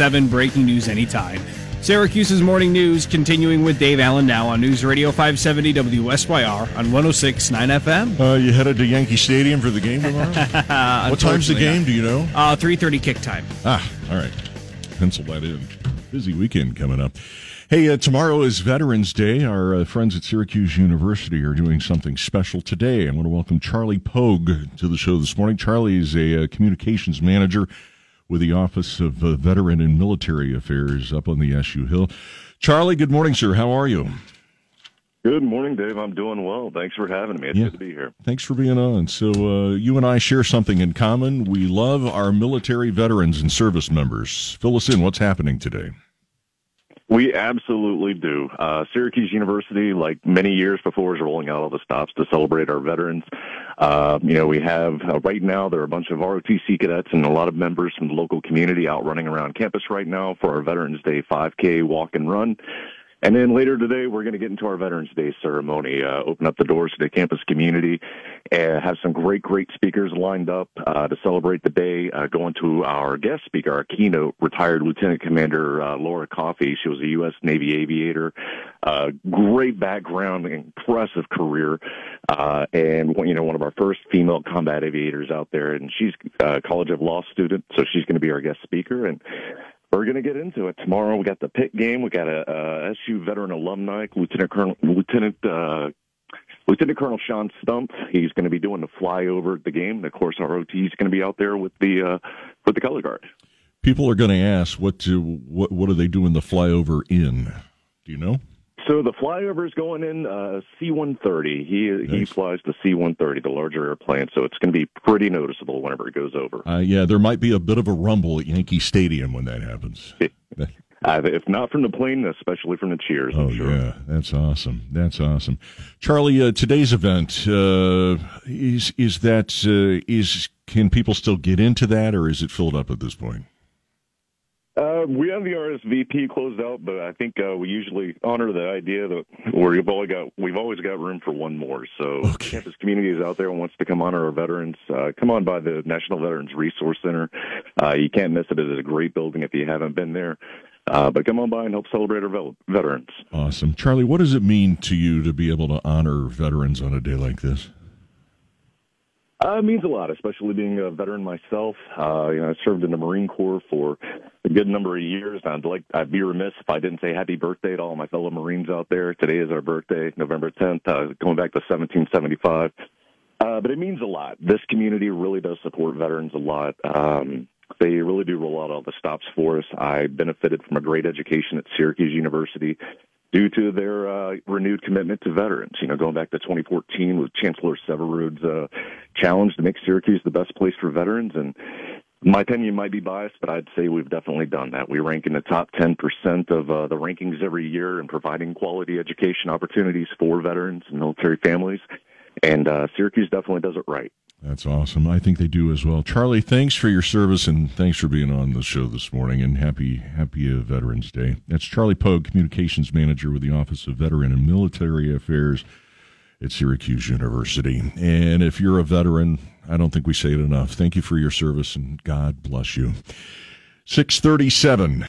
7, breaking news anytime. Syracuse's morning news continuing with Dave Allen now on News Radio 570 WSYR on 106.9 FM. Uh, you headed to Yankee Stadium for the game tomorrow? what time's the game? Do you know? Uh, 3.30 kick time. Ah, all right. Pencil that in. Busy weekend coming up. Hey, uh, tomorrow is Veterans Day. Our uh, friends at Syracuse University are doing something special today. I want to welcome Charlie Poag to the show this morning. Charlie is a uh, communications manager with the Office of uh, Veteran and Military Affairs up on the SU Hill. Charlie, good morning, sir. How are you? Good morning, Dave. I'm doing well. Thanks for having me. It's yeah. good to be here. Thanks for being on. So, uh, you and I share something in common. We love our military veterans and service members. Fill us in. What's happening today? We absolutely do. Uh, Syracuse University, like many years before, is rolling out all the stops to celebrate our veterans. Uh, you know, we have uh, right now there are a bunch of ROTC cadets and a lot of members from the local community out running around campus right now for our Veterans Day 5K walk and run. And then later today, we're going to get into our Veterans Day ceremony, uh, open up the doors to the campus community, and have some great, great speakers lined up uh, to celebrate the day. Uh, going to our guest speaker, our keynote, retired Lieutenant Commander uh, Laura Coffey. She was a U.S. Navy aviator, uh, great background, impressive career, uh, and you know one of our first female combat aviators out there. And she's a College of Law student, so she's going to be our guest speaker. And we're going to get into it tomorrow. We got the Pitt game. We got a, a SU veteran alumni, Lieutenant Colonel Lieutenant uh, Lieutenant Colonel Sean Stump. He's going to be doing the flyover at the game. And of course, our OT is going to be out there with the uh, with the color guard. People are going to ask what to, what what are they doing the flyover in? Do you know? So the flyover is going in uh, C-130. He nice. he flies the C-130, the larger airplane. So it's going to be pretty noticeable whenever it goes over. Uh, yeah, there might be a bit of a rumble at Yankee Stadium when that happens. Uh, if not from the plane, especially from the cheers. I'm oh sure. yeah, that's awesome. That's awesome, Charlie. Uh, today's event uh, is is that uh, is can people still get into that, or is it filled up at this point? Uh, we have the RSVP closed out, but I think uh, we usually honor the idea that we've only got we've always got room for one more. So, okay. campus communities out there and wants to come honor our veterans, uh, come on by the National Veterans Resource Center. Uh, you can't miss it. It is a great building if you haven't been there. Uh, but come on by and help celebrate our veterans. Awesome, Charlie. What does it mean to you to be able to honor veterans on a day like this? Uh, it means a lot, especially being a veteran myself. Uh, you know, I served in the Marine Corps for a good number of years. I'd like, I'd be remiss if I didn't say happy birthday to all my fellow Marines out there. Today is our birthday, November 10th, uh, going back to 1775. Uh, but it means a lot. This community really does support veterans a lot. Um, they really do roll out all the stops for us. I benefited from a great education at Syracuse University due to their uh, renewed commitment to veterans. You know, going back to 2014 with Chancellor Syverud's uh, challenge to make Syracuse the best place for veterans. And my opinion might be biased, but I'd say we've definitely done that. We rank in the top 10% of uh, the rankings every year in providing quality education opportunities for veterans and military families. And uh, Syracuse definitely does it right. That's awesome. I think they do as well. Charlie, thanks for your service and thanks for being on the show this morning and happy happy Veterans Day. That's Charlie Poag, communications manager with the Office of Veteran and Military Affairs at Syracuse University. And if you're a veteran, I don't think we say it enough. Thank you for your service and God bless you. 637